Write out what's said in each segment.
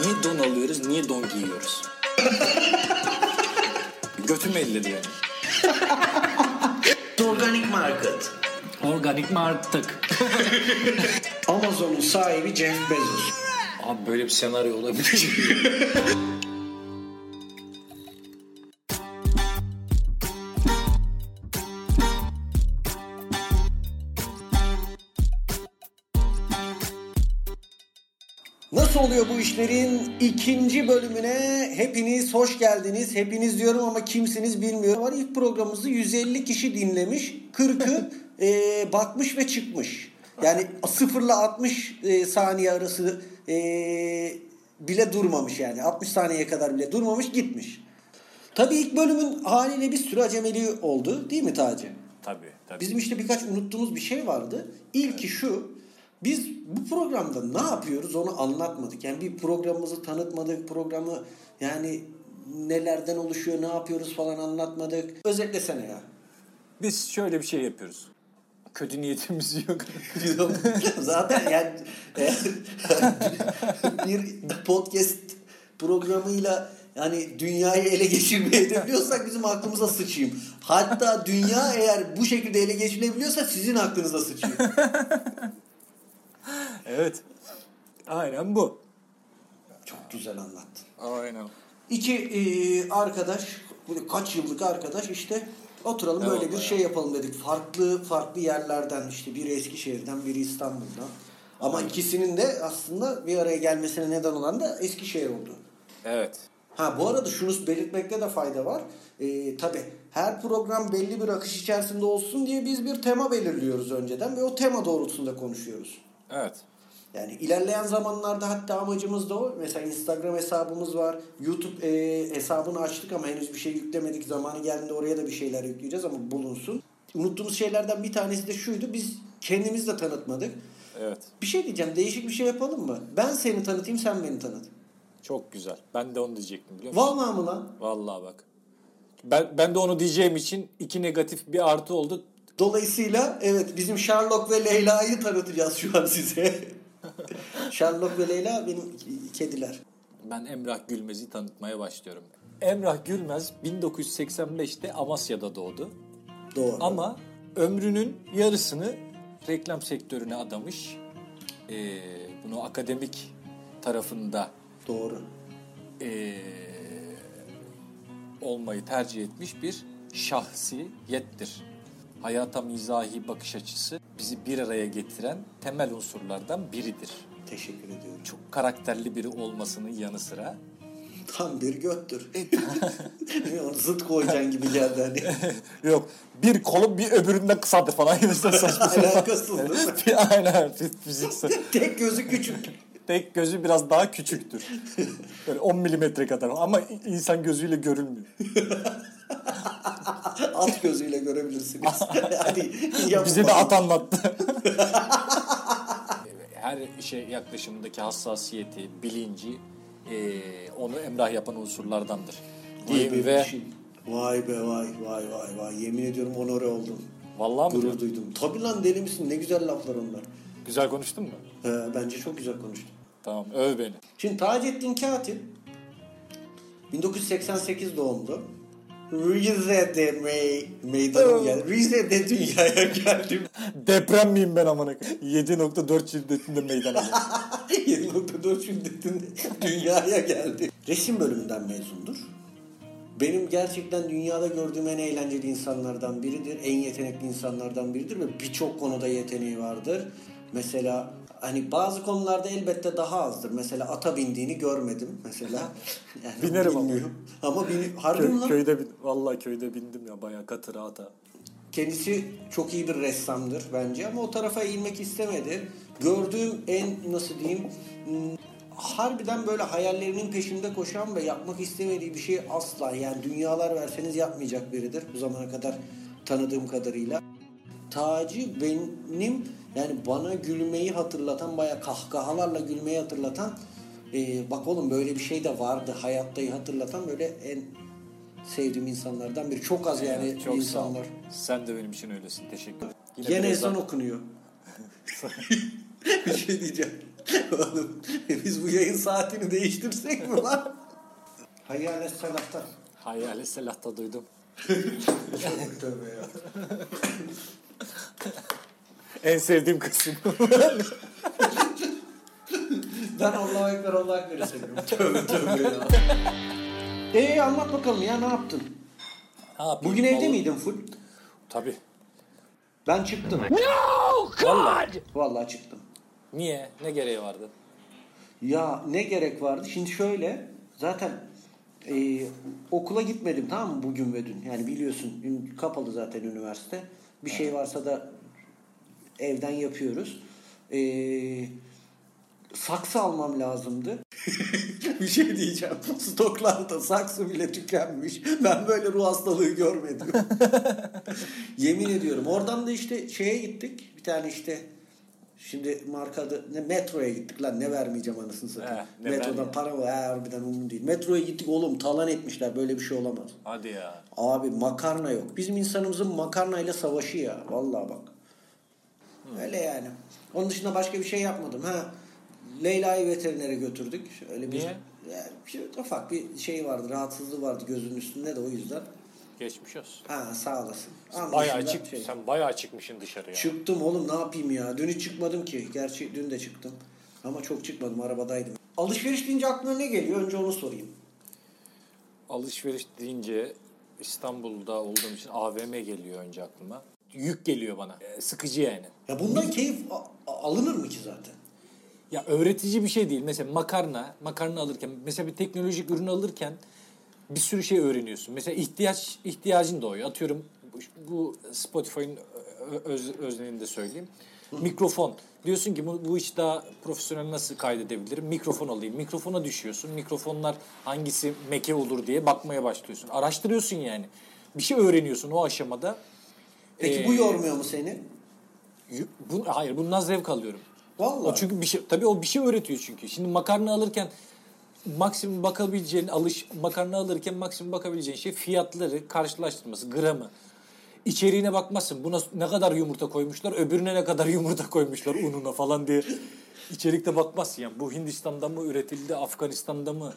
Niye don alıyoruz, niye don giyiyoruz? Götüm elledi yani. Organik market. Organik mi artık? Amazon'un sahibi Jeff Bezos. Abi böyle bir senaryo olabilir. İşlerin ikinci bölümüne hepiniz hoş geldiniz. Hepiniz diyorum ama kimsiniz bilmiyorum. Var ilk programımızı 150 kişi dinlemiş. 40'ı e, bakmış ve çıkmış. Yani 0 ile 60 e, saniye arası e, bile durmamış yani. 60 saniyeye kadar bile durmamış gitmiş. Tabii ilk bölümün haliyle bir sürü acemeliği oldu değil mi Taci? tabii tabii. Bizim işte birkaç unuttuğumuz bir şey vardı. İlki şu. Biz bu programda ne yapıyoruz onu anlatmadık. Yani bir programımızı tanıtmadık. Programı yani nelerden oluşuyor, ne yapıyoruz falan anlatmadık. Özetlesene ya. Biz şöyle bir şey yapıyoruz. Kötü niyetimiz yok. Zaten yani eğer bir podcast programıyla yani dünyayı ele geçirmeye edebiliyorsak bizim aklımıza sıçayım. Hatta dünya eğer bu şekilde ele geçirebiliyorsa sizin aklınıza sıçayım. evet. Aynen bu. Çok güzel anlattın. Aynen. İki e, arkadaş, kaç yıllık arkadaş işte oturalım Evet, böyle bir ya. şey yapalım dedik. Farklı farklı yerlerden işte biri Eskişehir'den biri İstanbul'dan. Ama ikisinin de aslında bir araya gelmesine neden olan da Eskişehir oldu. Evet. Ha bu arada şunu belirtmekte de fayda var. Ee, tabii her program belli bir akış içerisinde olsun diye biz bir tema belirliyoruz önceden ve o tema doğrultusunda konuşuyoruz. Evet. Yani ilerleyen zamanlarda hatta amacımız da o. Mesela Instagram hesabımız var. YouTube e, hesabını açtık ama henüz bir şey yüklemedik. Zamanı geldiğinde oraya da bir şeyler yükleyeceğiz ama bulunsun. Unuttuğumuz şeylerden bir tanesi de şuydu. Biz kendimizi de tanıtmadık. Evet. Bir şey diyeceğim. Değişik bir şey yapalım mı? Ben seni tanıtayım sen beni tanıt. Çok güzel. Ben de onu diyecektim biliyor musun? Vallahi mı lan? Vallahi bak. Ben, ben de onu diyeceğim için iki negatif bir artı oldu. Dolayısıyla evet bizim Sherlock ve Leyla'yı tanıtacağız şu an size. Sherlock ve Leyla benim kediler. Ben Emrah Gülmez'i tanıtmaya başlıyorum. Emrah Gülmez 1985'te Amasya'da doğdu. Doğru. Ama ömrünün yarısını reklam sektörüne adamış. Ee, bunu akademik tarafında Doğru. ee, olmayı tercih etmiş bir şahsiyettir. Hayata mizahi bakış açısı bizi bir araya getiren temel unsurlardan biridir. Teşekkür ediyorum. Çok karakterli biri olmasının yanı sıra Tam bir göttür. Zıt koyacaksın gibi geldi hani. Yok bir kolu bir öbüründen kısadır falan. Alakasız değil mi? Aynen fiziksel. Tek gözü küçük. Tek gözü biraz daha küçüktür. Böyle 10 milimetre kadar ama insan gözüyle görülmüyor. Alt gözüyle görebilirsiniz. Yapın Bize de at anlattı. Her şey yaklaşımındaki hassasiyeti, bilinci eee, onu emrah yapan unsurlardandır. Vay Diyeyim be, ve şey. Vay be vay vay vay vay. Yemin ediyorum onore oldum. vallahi mı Gurur diyorsun? duydum. Tabii lan deli misin? Ne güzel laflar onlar. Güzel konuştun mu? He, bence çok güzel konuştun. Tamam öv beni. Şimdi Taceddin Katip 1988 doğumlu. Rize'de mey meydana geldi. Rize'de dünyaya geldim. Deprem miyim ben amına koyayım? 7.4 şiddetinde meydana geldi. 7.4 şiddetinde dünyaya geldi. Resim bölümünden mezundur. Benim gerçekten dünyada gördüğüm en eğlenceli insanlardan biridir. En yetenekli insanlardan biridir ve birçok konuda yeteneği vardır. Mesela hani bazı konularda elbette daha azdır. Mesela ata bindiğini görmedim mesela. Yani Binerim ama. bilmiyorum. Ama bin, harbi lan? köyde bin, vallahi köyde bindim ya bayağı katıra ata. Kendisi çok iyi bir ressamdır bence ama o tarafa eğilmek istemedi. Gördüğüm en nasıl diyeyim hmm, harbiden böyle hayallerinin peşinde koşan ve yapmak istemediği bir şey asla yani dünyalar verseniz yapmayacak biridir bu zamana kadar tanıdığım kadarıyla. Taci benim yani bana gülmeyi hatırlatan baya kahkahalarla gülmeyi hatırlatan e, bak oğlum böyle bir şey de vardı hayattayı hatırlatan böyle en sevdiğim insanlardan biri. Çok az yani Evet, çok sağ ol. insan var. Sen de benim için öylesin. Teşekkür ederim. Yine Gene ezan okunuyor. bir şey diyeceğim. Oğlum biz bu yayın saatini değiştirsek mi lan? Hayalet salahtan. Hayali selahta duydum. Çok tövbe ya. En sevdiğim kısım. Ben Allah'a ekber Allah'a ekber seviyorum. tövbe tövbe ya. Eee anlat bakalım ya ne yaptın? ne yapayım? Bugün evde Vallahi- miydin full? Tabii. Ben çıktım. Vallahi. Vallahi çıktım. Niye? Ne gereği vardı? Ya ne gerek vardı? Şimdi şöyle zaten e, okula gitmedim tamam mı bugün ve dün. Yani biliyorsun ün- kapalı zaten üniversite. Bir şey varsa da evden yapıyoruz. E, saksı almam lazımdı. bir şey diyeceğim. Stoklarda saksı bile tükenmiş. Ben böyle ruh hastalığı görmedim. Yemin ediyorum. Oradan da işte şeye gittik. Bir tane işte Şimdi markada ne metroya gittik lan ne vermeyeceğim anasını satayım. Ne Metrodan para var ha, harbiden umum değil. Metroya gittik oğlum talan etmişler böyle bir şey olamaz. Hadi ya. Abi makarna yok. Bizim insanımızın makarnayla savaşı ya. Vallahi bak. Öyle yani. Onun dışında başka bir şey yapmadım. Ha Leyla'yı veterinere götürdük. Öyle bir, Niye? Yani bir şey, ufak bir şey vardı. Rahatsızlığı vardı gözünün üstünde de o yüzden. Geçmiş olsun. Ha sağ olasın. Onun Bayağı dışında çık, şey- sen bayağı çıkmışsın dışarıya. Çıktım oğlum ne yapayım ya. Dün hiç çıkmadım ki. Gerçi dün de çıktım. Ama çok çıkmadım arabadaydım. Alışveriş deyince aklına ne geliyor? Önce onu sorayım. Alışveriş deyince İstanbul'da olduğum için AVM geliyor önce aklıma. Yük geliyor bana. Ee, Sıkıcı yani. Ya bundan keyif alınır mı ki zaten? Ya öğretici bir şey değil. Mesela makarna, makarna alırken, mesela bir teknolojik ürün alırken bir sürü şey öğreniyorsun. Mesela ihtiyaç ihtiyacın doğuyor. Atıyorum bu, Spotify'ın öz, özneğini de söyleyeyim. Mikrofon. Diyorsun ki bu, bu iş daha profesyonel nasıl kaydedebilirim? Mikrofon alayım. Mikrofona düşüyorsun. Mikrofonlar hangisi meke olur diye bakmaya başlıyorsun. Araştırıyorsun yani. Bir şey öğreniyorsun o aşamada. Peki Ee, bu yormuyor mu seni? Bu, hayır bundan zevk alıyorum. Vallahi. O çünkü bir şey tabii o bir şey öğretiyor çünkü. Şimdi makarna alırken maksimum bakabileceğin alış makarna alırken maksimum bakabileceğin şey fiyatları karşılaştırması, gramı. İçeriğine bakmazsın. Buna ne kadar yumurta koymuşlar, öbürüne ne kadar yumurta koymuşlar ununa falan diye. İçerikte bakmazsın yani. Bu Hindistan'da mı üretildi, Afganistan'da mı?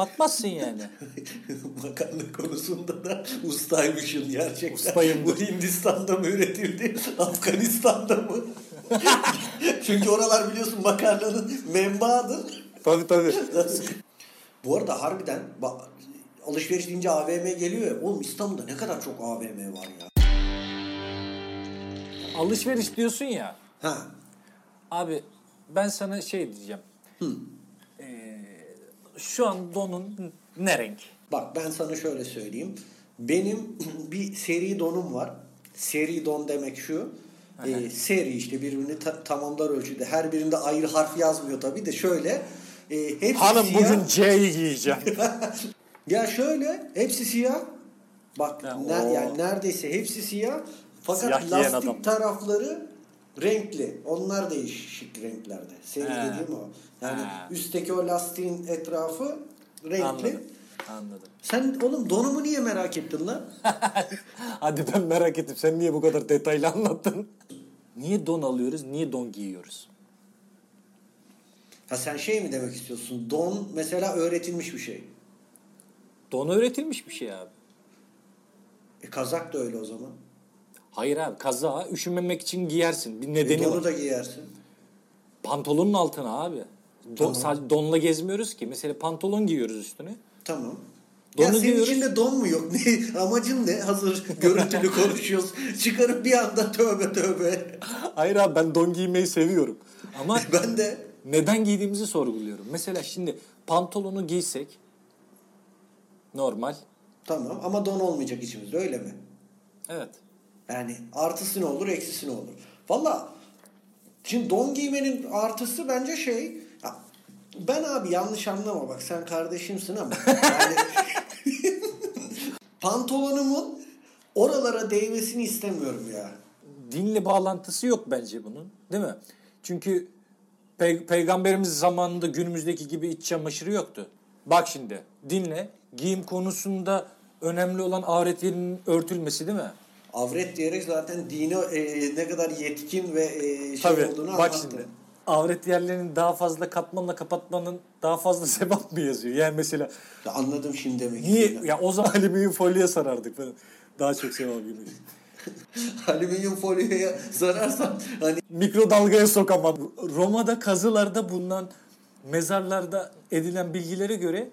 Bakmazsın yani. Makarna konusunda da ustaymışsın gerçekten. Ustayım. Bu Hindistan'da mı üretildi? Afganistan'da mı? Çünkü oralar biliyorsun makarnanın menbaadır. tabii tabii. Bu arada harbiden alışveriş deyince AVM geliyor ya. Oğlum İstanbul'da ne kadar çok AVM var ya. Alışveriş diyorsun ya. Ha. Abi ben sana şey diyeceğim. Ee, şu an donun ne renk? Bak ben sana şöyle söyleyeyim. Benim bir seri donum var. Seri don demek şu. e, seri işte birbirini ta- tamamlar ölçüde. Her birinde ayrı harf yazmıyor tabii de şöyle. E, hepsi Hanım siyah. bugün C'yi giyeceğim. Ya şöyle hepsi siyah. Bak Ya, ne- yani neredeyse hepsi siyah. Fakat Siyah lastik tarafları renkli. Onlar değişik renklerde. Seri He. dediğim o. Yani He. üstteki o lastiğin etrafı renkli. Anladım. Anladım. Sen oğlum donumu niye merak ettin lan? Hadi ben merak ettim. Sen niye bu kadar detaylı anlattın? Niye don alıyoruz? Niye don giyiyoruz? Ha sen şey mi demek istiyorsun? Don mesela öğretilmiş bir şey. Don öğretilmiş bir şey abi. E, kazak da öyle o zaman. Hayır abi kaza üşümemek için giyersin. Bir E, nedeni donu var. da giyersin. Pantolonun altına abi. Don, Tamam. Sadece donla gezmiyoruz ki. Mesela pantolon giyiyoruz üstüne. Tamam. Donu ya senin giyiyoruz. içinde don mu yok? Ne, amacın ne? Hazır görüntülü konuşuyoruz. Çıkarıp bir anda tövbe tövbe. Hayır abi ben don giymeyi seviyorum. Ama Ben de neden giydiğimizi sorguluyorum. Mesela şimdi pantolonu giysek normal. tamam ama don olmayacak içimizde öyle mi? Evet. Yani artısı ne olur eksisi ne olur? Valla şimdi don giymenin artısı bence şey ben abi yanlış anlama bak sen kardeşimsin ama yani pantolonumun oralara değmesini istemiyorum ya. dinle bağlantısı yok bence bunun. Değil mi? Çünkü pe- peygamberimiz zamanında günümüzdeki gibi iç çamaşırı yoktu. Bak şimdi dinle. Giyim konusunda önemli olan avretlerin örtülmesi değil mi? Avret diyerek zaten dine e, ne kadar yetkin ve e, şey Tabii. olduğunu Bak anlattın. şimdi. Avret yerlerini daha fazla katmanla kapatmanın daha fazla sevap mı yazıyor? Yani mesela Ya Anladım şimdi demek niye ya o zaman alüminyum folyoya sarardık falan. Daha çok sevap gibi. Alüminyum folyoya zararsan hani Mikrodalgaya sokamam. Roma'da kazılarda bulunan mezarlarda edilen bilgilere göre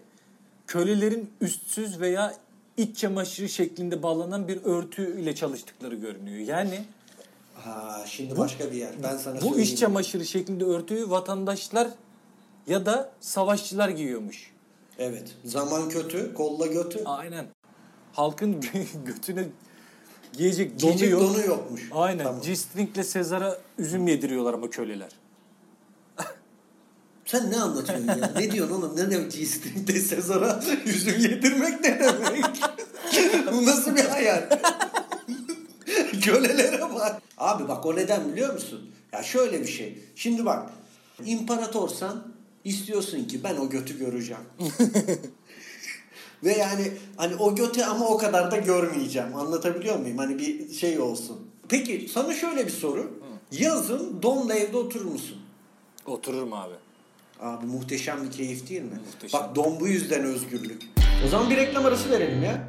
kölelerin üstsüz veya iç çamaşırı şeklinde bağlanan bir örtüyle çalıştıkları görünüyor. Yani ha şimdi başka bir yer. Ben sana bu iç çamaşırı şeklinde örtüyü vatandaşlar ya da savaşçılar giyiyormuş. Evet. Zaman kötü, kolla götü. Aynen. Halkın gö- götüne giyecek, Giyecek donu yok. donu yokmuş. Aynen. Tamam. G-string'le Sezar'a üzüm yediriyorlar ama köleler. Sen ne anlatıyorsun ya? ne diyorsun oğlum? Ne demek G-string'de Sezar'a yüzüm yedirmek ne demek? Bu nasıl bir hayal? Kölelere bak. Abi bak o neden biliyor musun? Ya şöyle bir şey. Şimdi bak. imparatorsan istiyorsun ki ben o götü göreceğim. Ve yani hani o götü ama o kadar da görmeyeceğim. Anlatabiliyor muyum? Hani bir şey olsun. Peki sana şöyle bir soru. Yazın donla evde oturur musun? Otururum abi. Abi muhteşem bir keyif değil mi? Muhteşem. Bak don bu yüzden özgürlük. O zaman bir reklam arası verelim ya.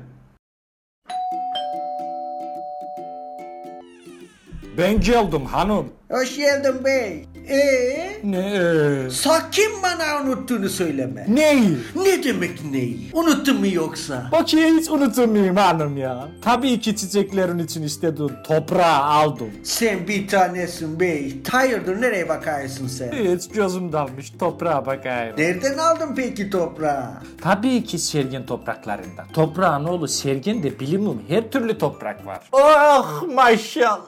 Ben geldim hanım. Hoş geldin bey. Ee, Ne? sakın bana unuttuğunu söyleme. Neyi? Ne demek neyi? Unuttun mu yoksa? Bak ya hiç unuturmayayım hanım ya. Tabii ki çiçeklerin için istediğin toprağı aldım. Sen bir tanesin bey. Hayırdır nereye bakarsın sen? Hiç gözüm dalmış toprağa bakayım. Nereden aldın peki toprağı? Tabii ki sergin topraklarında. Toprağın oğlu sergin de bilimum her türlü toprak var. Oh maşallah.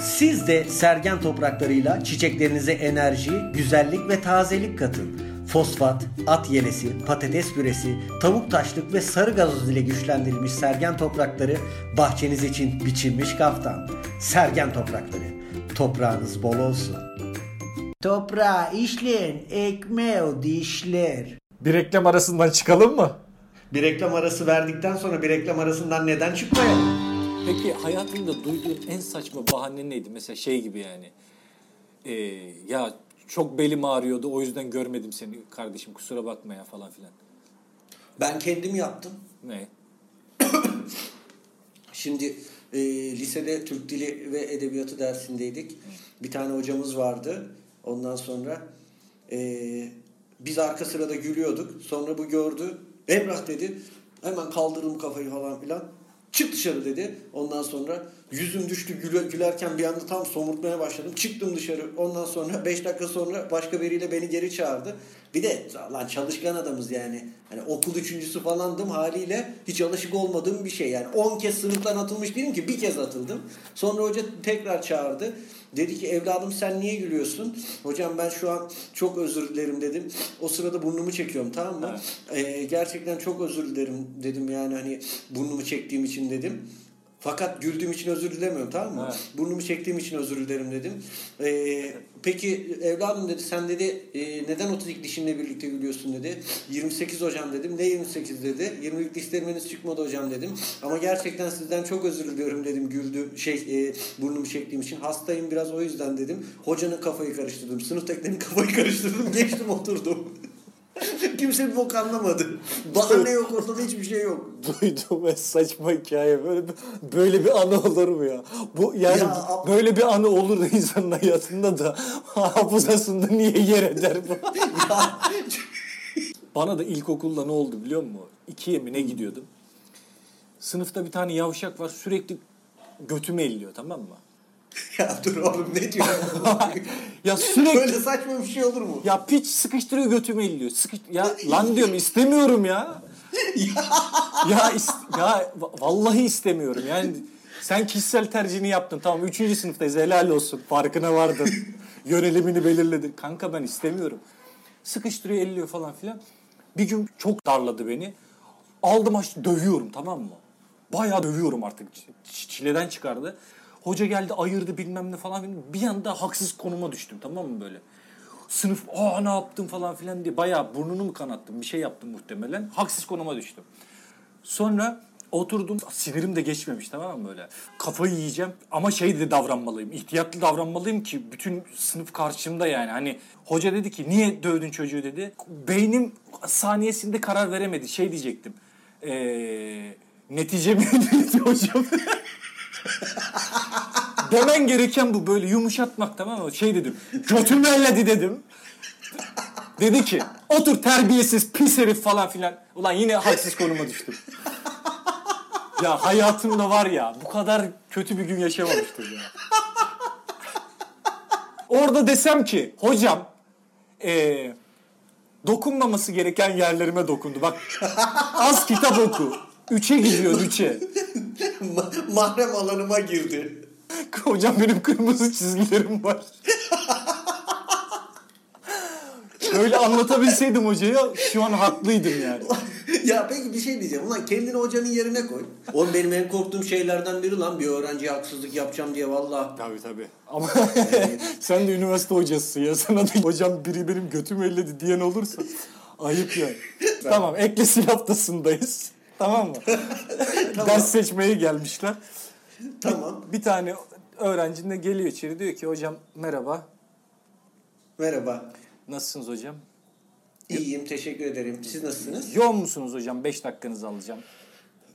Siz de sergen topraklarıyla çiçeklerinize enerji, güzellik ve tazelik katın. Fosfat, at yelesi, patates püresi, tavuk taşlık ve sarı gazoz ile güçlendirilmiş sergen toprakları bahçeniz için biçilmiş kaftan. Sergen toprakları. Toprağınız bol olsun. Toprağı işleyen ekmeği dişler. Bir reklam arasından çıkalım mı? Bir reklam arası verdikten sonra bir reklam arasından neden çıkmayalım? Peki hayatında duyduğun en saçma bahane neydi? Mesela şey gibi yani. Ee, ya çok belim ağrıyordu o yüzden görmedim seni kardeşim kusura bakma ya falan filan. Ben kendim yaptım. Ne? Şimdi e, lisede Türk Dili ve Edebiyatı dersindeydik. Bir tane hocamız vardı. Ondan sonra e, biz arka sırada gülüyorduk. Sonra bu gördü. Emrah dedi. Hemen kaldırdım kafayı falan filan. Çık dışarı dedi. Ondan sonra yüzüm düştü güle- gülerken bir anda tam somurtmaya başladım. Çıktım dışarı. Ondan sonra 5 dakika sonra başka biriyle beni geri çağırdı. Bir de lan çalışkan adamız yani. Hani okul üçüncüsü falandım haliyle hiç alışık olmadığım bir şey. Yani 10 kez sınıftan atılmış değilim ki bir kez atıldım. Sonra hoca tekrar çağırdı. Dedi ki evladım sen niye gülüyorsun? Hocam ben şu an çok özür dilerim dedim. O sırada burnumu çekiyorum tamam mı? Ee, gerçekten çok özür dilerim dedim yani hani burnumu çektiğim için dedim. Fakat güldüğüm için özür dilemiyorum tamam mı? Evet. Burnumu çektiğim için özür dilerim dedim. Ee, peki evladım dedi sen dedi e, neden 32 dişinle birlikte gülüyorsun dedi. 28 hocam dedim. Ne 28 dedi. 20'lik dişlerim henüz çıkmadı hocam dedim. Ama gerçekten sizden çok özür diliyorum dedim güldüm şey e, burnumu çektiğim için. Hastayım biraz o yüzden dedim. Hocanın kafayı karıştırdım. Sınıftakilerin kafayı karıştırdım. Geçtim oturdum. Kimse bir bok anlamadı. Bahane yok ortada hiçbir şey yok. Duydum ve saçma hikaye. Böyle bir, böyle bir anı olur mu ya? Bu yani Ya, böyle bir anı olur da insanın hayatında da hafızasında niye yer eder bu? Bana da ilkokulda ne oldu biliyor musun? İkiye mi ne gidiyordum? Sınıfta bir tane yavşak var sürekli götümü elliyor tamam mı? ya dur oğlum ne diyorsun? Ya sürekli Böyle saçma bir şey olur mu? ya piç sıkıştırıyor götümü elliyor. Sıkış ya lan diyorum istemiyorum ya. ya is- ya va- vallahi istemiyorum. Yani sen kişisel tercihini yaptın. Tamam 3. sınıftayız helal olsun. Farkına vardın. Yönelimini belirledin. Kanka ben istemiyorum. Sıkıştırıyor elliyor falan filan. Bir gün çok darladı beni. Aldım açtı dövüyorum tamam mı? Bayağı dövüyorum artık. Ç- Çileden çıkardı. Hoca geldi ayırdı bilmem ne falan. Bir anda haksız konuma düştüm tamam mı böyle? Sınıf aa ne yaptım falan filan diye bayağı burnunu mu kanattım bir şey yaptım muhtemelen. Haksız konuma düştüm. Sonra Oturdum sinirim de geçmemiş tamam mı böyle. Kafayı yiyeceğim ama şey de davranmalıyım. ihtiyatlı davranmalıyım ki bütün sınıf karşımda yani. Hani hoca dedi ki niye dövdün çocuğu dedi. Beynim saniyesinde karar veremedi. Şey diyecektim. Eee netice mi dedi hocam. Demen gereken bu böyle yumuşatmak tamam mı? Şey dedim. Götümü elledi dedim. Dedi ki otur terbiyesiz pis herif falan filan. Ulan yine haksız konuma düştüm. Ya hayatımda var ya bu kadar kötü bir gün yaşamamıştım ya. Orada desem ki hocam eee, dokunmaması gereken yerlerime dokundu. Bak az kitap oku. Üçe gidiyor üçe. Ma- mahrem alanıma girdi. Hocam benim kırmızı çizgilerim var. Böyle anlatabilseydim hocaya şu an haklıydım yani. ya peki bir şey diyeceğim. Ulan kendini hocanın yerine koy. Oğlum benim en korktuğum şeylerden biri lan bir öğrenciye haksızlık yapacağım diye valla. Tabii tabii. Ama sen de üniversite hocasısın ya. Sana da hocam biri benim götümü elledi diyen olursa ayıp yani. tamam eklesi haftasındayız. Tamam mı? Ders seçmeye gelmişler. Tamam. Bir tane öğrencin de geliyor içeri diyor ki hocam merhaba. Merhaba. Nasılsınız hocam? İyiyim teşekkür ederim. Siz nasılsınız? Yoğun musunuz hocam? 5 dakikanızı alacağım.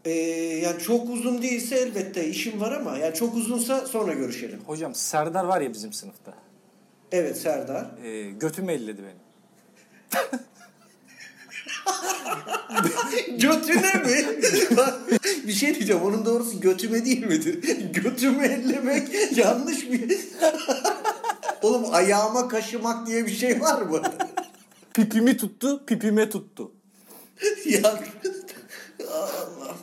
Ee, yani çok uzun değilse elbette işim var ama yani çok uzunsa sonra görüşelim. Hocam Serdar var ya bizim sınıfta. Evet Serdar. Ee, götümü elledi benim. Götüne mi? Diyeceğim onun doğrusu götüme değil midir? Götümü ellemek yanlış bir... Oğlum ayağıma kaşımak diye bir şey var mı? Pipimi tuttu, pipime tuttu. ya Allah.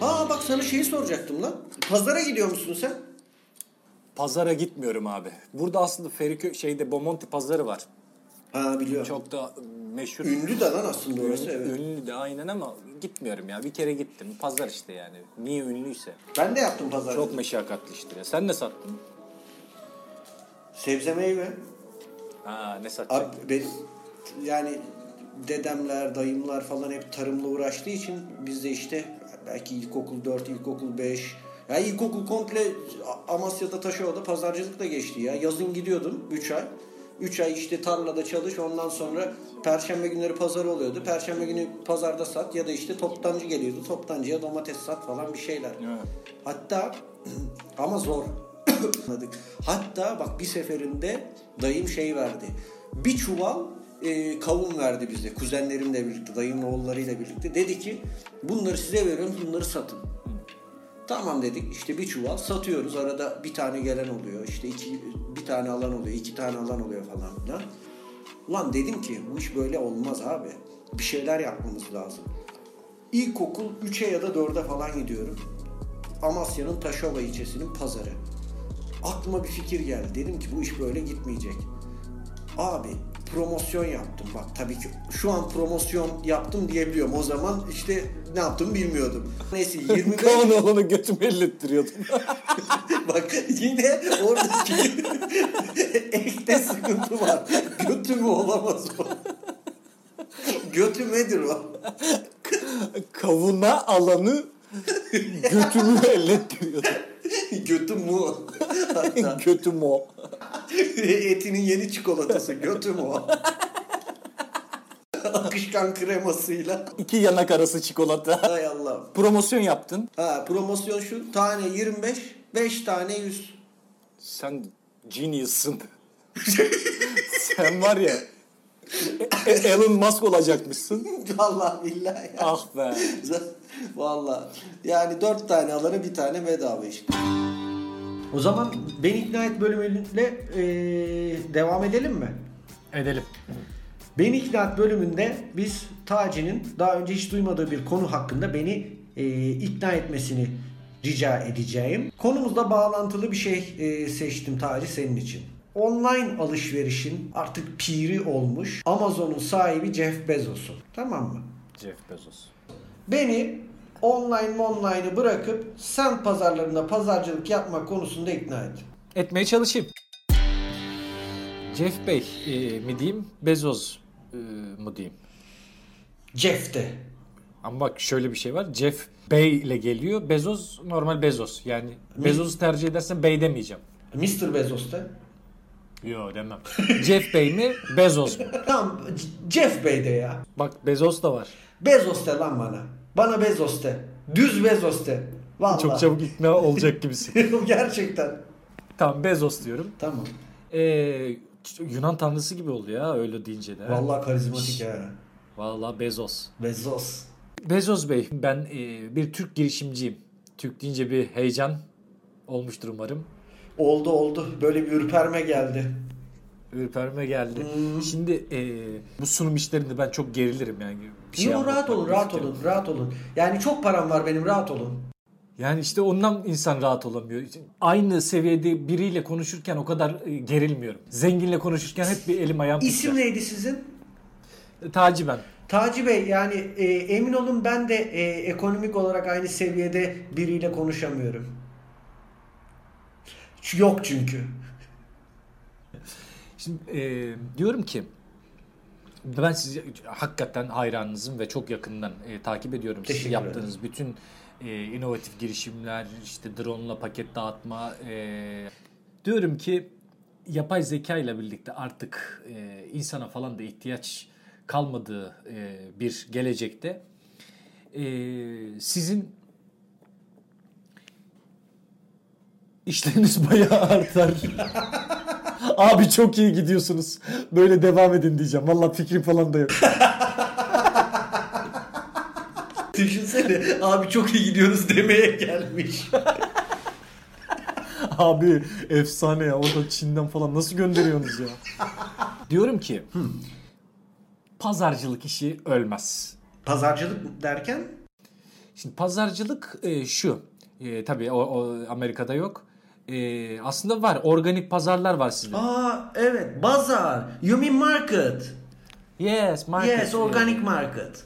Aa bak sana şeyi soracaktım lan. Pazara gidiyor musun sen? Pazara gitmiyorum abi. Burada aslında Ferikö şeyde Bomonti pazarı var. Ha biliyorum. Çok da meşhur. Ünlü de lan aslında orası evet. ünlü de aynen ama gitmiyorum ya. Bir kere gittim. Pazar işte yani. Niye ünlüyse. Ben de yaptım pazar. Çok meşakkatli iştir ya. Sen ne sattın? Sebze meyve. Ha ne satacaksın? Abi yani dedemler, dayımlar falan hep tarımla uğraştığı için biz de işte belki ilkokul 4, ilkokul 5 ya ilkokul komple Amasya'da Taşova'da pazarcılıkla geçti ya. Yazın gidiyordum 3 ay. 3 ay işte tarlada çalış ondan sonra perşembe günleri pazar oluyordu. Perşembe günü pazarda sat ya da işte toptancı geliyordu. Toptancıya domates sat falan bir şeyler. Evet. Hatta ama zor. Hatta bak bir seferinde dayım şey verdi. Bir çuval e, kavun verdi bize. Kuzenlerimle birlikte, dayımın oğullarıyla birlikte. Dedi ki bunları size veriyorum bunları satın. Tamam dedik işte bir çuval satıyoruz. Arada bir tane gelen oluyor. işte iki, bir tane alan oluyor. iki tane alan oluyor falan filan. Ulan dedim ki bu iş böyle olmaz abi. Bir şeyler yapmamız lazım. İlkokul 3'e ya da 4'e falan gidiyorum. Amasya'nın Taşova ilçesinin pazarı. Aklıma bir fikir geldi. Dedim ki bu iş böyle gitmeyecek. Abi promosyon yaptım. Bak tabii ki şu an promosyon yaptım diyebiliyorum. O zaman işte ne yaptım bilmiyordum. Neyse 25 Kavun olanı götümü ellettiriyordum. Bak yine oradaki ekte sıkıntı var. Götü mü olamaz o? Götümedir o. Kavuna alanı götümü ellettiriyordum. Götü mu? Götüm o. etinin yeni çikolatası götü o? Akışkan kremasıyla. İki yanak arası çikolata. Hay Allah. Promosyon yaptın. Ha, promosyon şu tane 25, 5 tane 100. Sen genius'sın. Sen var ya E- E- Elon Musk olacakmışsın. Vallahi billahi ya. Ah be. Vallahi. Yani 4 tane alana bir tane bedava işte. O zaman Ben İkna Et bölümüyle eee, devam edelim mi? Edelim. Beni İkna Et bölümünde biz Taci'nin daha önce hiç duymadığı bir konu hakkında beni eee, ikna etmesini rica edeceğim. Konumuzla bağlantılı bir şey eee, seçtim Taci senin için. Online alışverişin artık piri olmuş Amazon'un sahibi Jeff Bezos'un. Tamam mı? Jeff Bezos. Beni online online'ı bırakıp sen pazarlarında pazarcılık yapmak konusunda ikna et. Etmeye çalışayım. Jeff Bey e, mi diyeyim, Bezos e, mu diyeyim? Jeff de. Ama bak şöyle bir şey var. Jeff Bey ile geliyor. Bezos normal Bezos. Yani Bezos'u tercih edersen Bey demeyeceğim. Mr. Bezos da. Yo demem. Jeff Bey mi Bezos mu? Tamam Jeff Bey de ya. Bak Bezos da var. Bezos de lan bana. Bana Bezos de. Düz Bezos de. Vallahi. Çok çabuk ikna olacak gibisin. Gerçekten. tamam Bezos diyorum. Tamam. Ee, Yunan tanrısı gibi oldu ya öyle deyince de. Vallahi karizmatik ha. Vallahi Bezos. Bezos. Bezos Bey ben e, bir Türk girişimciyim. Türk deyince bir heyecan olmuştur umarım. Oldu oldu. Böyle bir ürperme geldi. Ürperme geldi. Şimdi e, bu sunum işlerinde ben çok gerilirim yani. Bir şey Yo, rahat olun, rahat olun, rahat olun. Yani çok param var benim, rahat olun. Yani işte ondan insan rahat olamıyor. Aynı seviyede biriyle konuşurken o kadar e, gerilmiyorum. Zenginle konuşurken hep bir elim ayağım İsim titrer. neydi sizin? Taci ben. Taci Bey yani e, emin olun ben de e, ekonomik olarak aynı seviyede biriyle konuşamıyorum. Yok çünkü. Şimdi e, diyorum ki ben sizi hakikaten hayranınızım ve çok yakından e, takip ediyorum. Teşekkür yaptığınız bütün e, inovatif girişimler, işte drone'la paket dağıtma. e, diyorum ki yapay zeka ile birlikte artık e, insana falan da ihtiyaç kalmadığı e, bir gelecekte e, sizin işleriniz bayağı artar. Abi çok iyi gidiyorsunuz. Böyle devam edin diyeceğim. Valla fikrim falan da yok. Düşünsene abi çok iyi gidiyoruz demeye gelmiş. Abi efsane ya. O da Çin'den falan nasıl gönderiyorsunuz ya? Diyorum ki pazarcılık işi ölmez. Pazarcılık derken? Şimdi pazarcılık e, şu. E, tabii o, o Amerika'da yok. E, aslında var. Organik pazarlar var sizde. Aa evet bazar. You mean market? Yes, market. Yes organic market.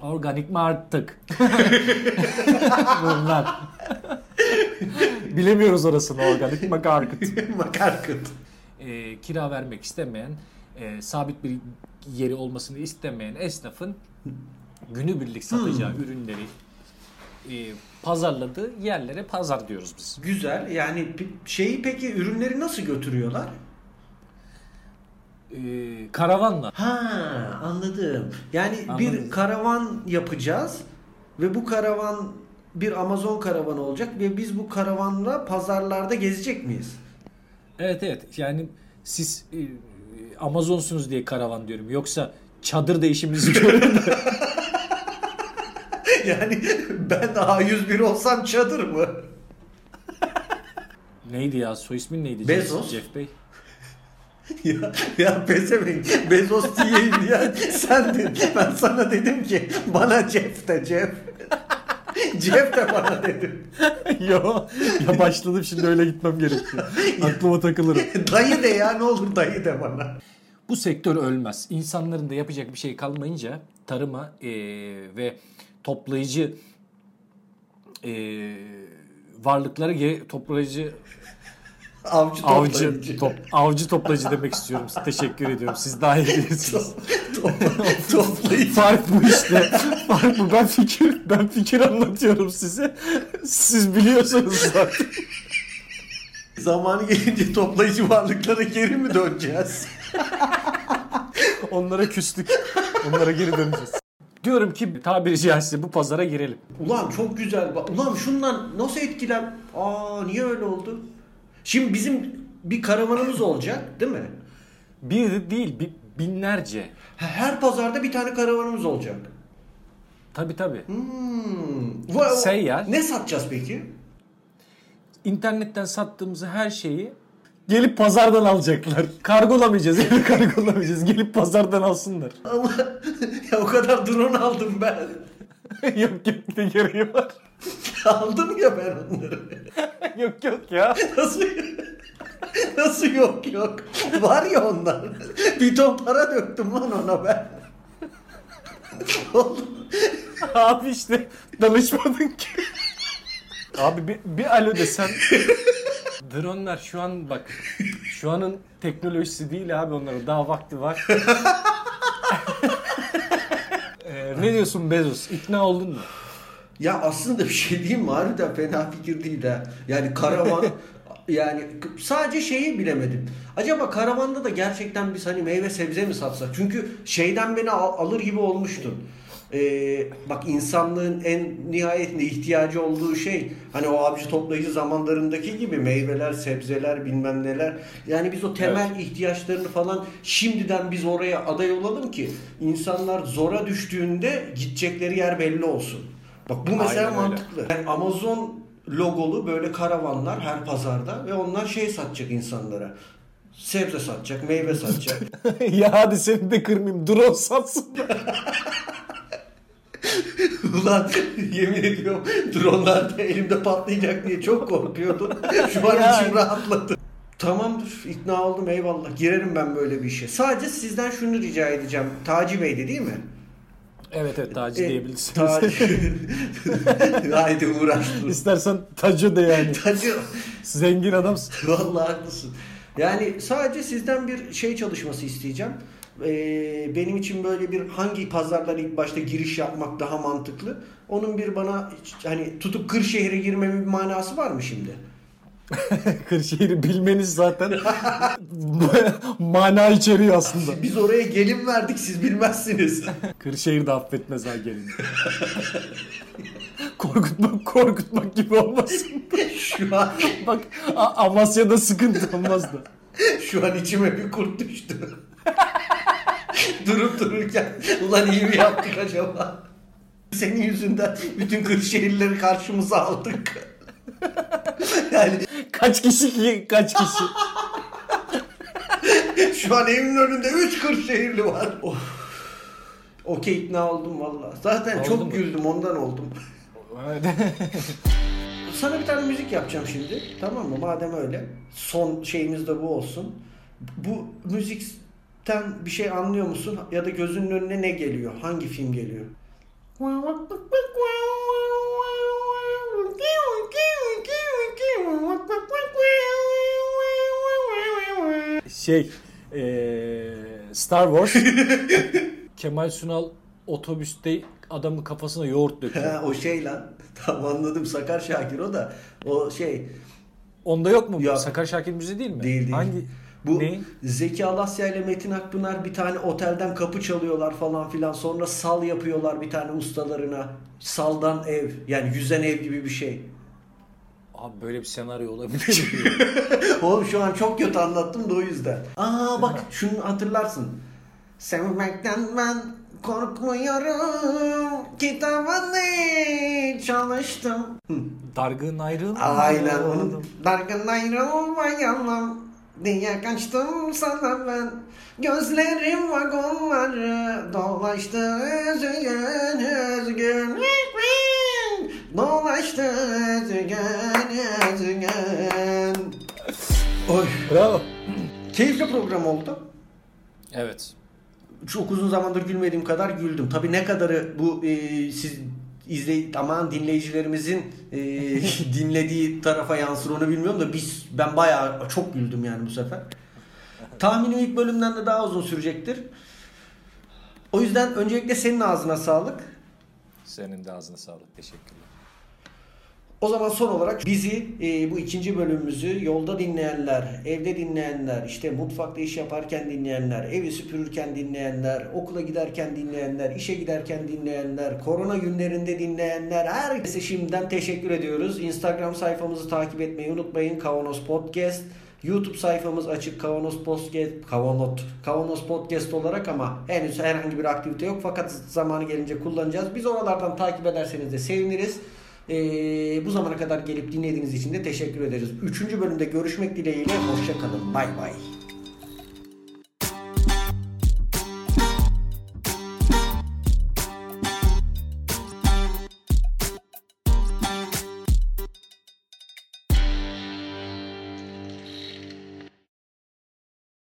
Organik artık? Bunlar. Bilemiyoruz orasını organik market. market. e, kira vermek istemeyen, e, sabit bir yeri olmasını istemeyen esnafın günübirlik satacağı ürünleri e, pazarladığı yerlere pazar diyoruz biz. Güzel yani şeyi peki ürünleri nasıl götürüyorlar? E, karavanla. Ha anladım. Yani Anladım. bir karavan yapacağız ve bu karavan bir Amazon karavanı olacak ve biz bu karavanla pazarlarda gezecek miyiz? Evet evet yani siz e, Amazonsunuz diye karavan diyorum. Yoksa çadır değişiminizi görün. yani ben A101 olsam çadır mı? Neydi ya soy ismin neydi? Bezos. Jeff Bey. ya, ya pezevenk Bezos diyeyim ya sendin. Ben sana dedim ki bana Jeff de Jeff. Jeff de bana dedim. Yo ya başladım şimdi öyle gitmem gerekiyor. Aklıma takılırım. Dayı de ya ne olur dayı de bana. Bu sektör ölmez. İnsanların da yapacak bir şey kalmayınca tarıma eee, ve toplayıcı eee, varlıklara toplayıcı Avcı avcı toplayıcı. top, avcı toplayıcı demek istiyorum. Teşekkür ediyorum. Siz daha iyi bilirsiniz. Top- toplayıcı. Fark bu işte. Fark bu. Ben fikir ben fikir anlatıyorum size. Siz biliyorsunuz zaten. Zamanı gelince toplayıcı varlıklara geri mi döneceğiz? Onlara küstük. Onlara geri döneceğiz. Diyorum ki tabiri caizse bu pazara girelim. Ulan çok güzel. Ulan şundan nasıl etkilen? Aa niye öyle oldu? Şimdi bizim bir karavanımız olacak değil mi? Bir değil, bi- binlerce. Her pazarda bir tane karavanımız olacak. Tabi tabi. Hmm. Seyyar. Ne satacağız peki? İnternetten sattığımız her şeyi gelip pazardan alacaklar. Kargolamayacağız, eve kargolamayacağız. Gelip pazardan alsınlar. Ama ya o kadar drone aldım ben. yok yok ne gereği var. aldım ya ben onları. yok yok ya. Nasıl Nasıl yok yok? Var ya onlar. Bir ton para döktüm lan ona ben. Oğlum, Abi işte danışmadın ki. Abi bir, bir alo desen. Dronlar şu an bak. Şu anın teknolojisi değil abi onların. Daha vakti var. Ee, Ne diyorsun Bezos? İkna oldun mu? Ya aslında bir şey diyeyim mi? Harbiden fena fikir değil ha. Yani karavan yani sadece şeyi bilemedim. Acaba karavanda da gerçekten biz hani meyve sebze mi satsak? Çünkü şeyden beni al- alır gibi olmuştun. Ee, bak insanlığın en nihayetinde ihtiyacı olduğu şey hani o avcı toplayıcı zamanlarındaki gibi meyveler, sebzeler bilmem neler. Yani biz o temel ihtiyaçlarını falan şimdiden biz oraya aday olalım ki insanlar zora düştüğünde gidecekleri yer belli olsun. Bak bu mesela Aynen öyle. mantıklı. Yani Amazon logolu böyle karavanlar her pazarda ve onlar şey satacak insanlara. Sebze satacak, meyve satacak. ya hadi seni de kırmayayım. Drone satsın. Ulan yemin ediyorum dronlar da elimde patlayacak diye çok korkuyordum. Şu an Yani. içim rahatladı. Tamamdır ikna oldum eyvallah. Girerim ben böyle bir işe. Sadece sizden şunu rica edeceğim. Taci Bey'di değil mi? evet evet Taci E, diyebilirsin. Taci. Haydi uğraştım. İstersen Tacı de yani. Tacı. Zengin adamsın. Vallahi haklısın. Yani sadece sizden bir şey çalışması isteyeceğim. Ee, benim için böyle bir hangi pazarlara ilk başta giriş yapmak daha mantıklı? Onun bir bana hani tutup Kırşehir'e girmemin bir manası var mı şimdi? Kırşehir'i bilmeniz zaten mana içeriyor aslında. Biz oraya gelin verdik siz bilmezsiniz. Kırşehir de affetmez ha gelin. korkutmak korkutmak gibi olmasın. şu an Bak Amasya'da sıkıntı olmaz da. şu an içime bir kurt düştü. Durup dururken ulan iyi mi yaptık acaba? Senin yüzünden bütün Kırşehirleri karşımıza aldık. yani Kaç kişi ki kaç kişi? Şu an evimin önünde 3 Kırşehirli var. Of. Okey ikna oldum valla. Zaten Oldun çok mu? güldüm ondan oldum. Sana bir tane müzik yapacağım şimdi. Tamam mı? Madem öyle. Son şeyimiz de bu olsun. Bu müzikten bir şey anlıyor musun? Ya da gözünün önüne ne geliyor? Hangi film geliyor? şey eee, Star Wars Kemal Sunal otobüste adamın kafasına yoğurt döküyor. Ha, o şey lan. Tamam anladım. Sakar Şakir o da. O şey. Onda yok mu? bu? Yok. Sakar Şakir müziği değil mi? Değil değil. Hangi? Bu Ne? Zeki Alasya ile Metin Akpınar bir tane otelden kapı çalıyorlar falan filan. Sonra sal yapıyorlar bir tane ustalarına. Saldan ev. Yani yüzen ev gibi bir şey. Abi böyle bir senaryo olabilir mi? Oğlum şu an çok kötü anlattım da o yüzden. Aa bak şunu hatırlarsın. Sevmekten ben korkmuyorum. Kitabını çalıştım. Dargın ayrılma. Aynen onu. Dargın ayrılmayalım diye kaçtım sana ben. Gözlerim vagonları dolaştı üzgün üzgün. Dolaştı üzgün üzgün. Oy. Bravo. Keyifli program oldu. Evet. Çok uzun zamandır gülmediğim kadar güldüm. Tabii ne kadarı bu e, siz izley aman dinleyicilerimizin e, dinlediği tarafa yansır onu bilmiyorum da biz ben bayağı çok güldüm yani bu sefer. Tahminim ilk bölümden de daha uzun sürecektir. O yüzden öncelikle senin ağzına sağlık. Senin de ağzına sağlık. Teşekkürler. O zaman son olarak bizi e, bu ikinci bölümümüzü yolda dinleyenler, evde dinleyenler, işte mutfakta iş yaparken dinleyenler, evi süpürürken dinleyenler, okula giderken dinleyenler, işe giderken dinleyenler, korona günlerinde dinleyenler herkese şimdiden teşekkür ediyoruz. Instagram sayfamızı takip etmeyi unutmayın. Kavanos Podcast. YouTube sayfamız açık Kavanos Podcast Kavanot Kavanos Podcast olarak ama henüz herhangi bir aktivite yok fakat zamanı gelince kullanacağız. Biz oralardan takip ederseniz de seviniriz. Ee, bu zamana kadar gelip dinlediğiniz için de teşekkür ederiz. Üçüncü bölümde görüşmek dileğiyle. Hoşçakalın. Bay bay.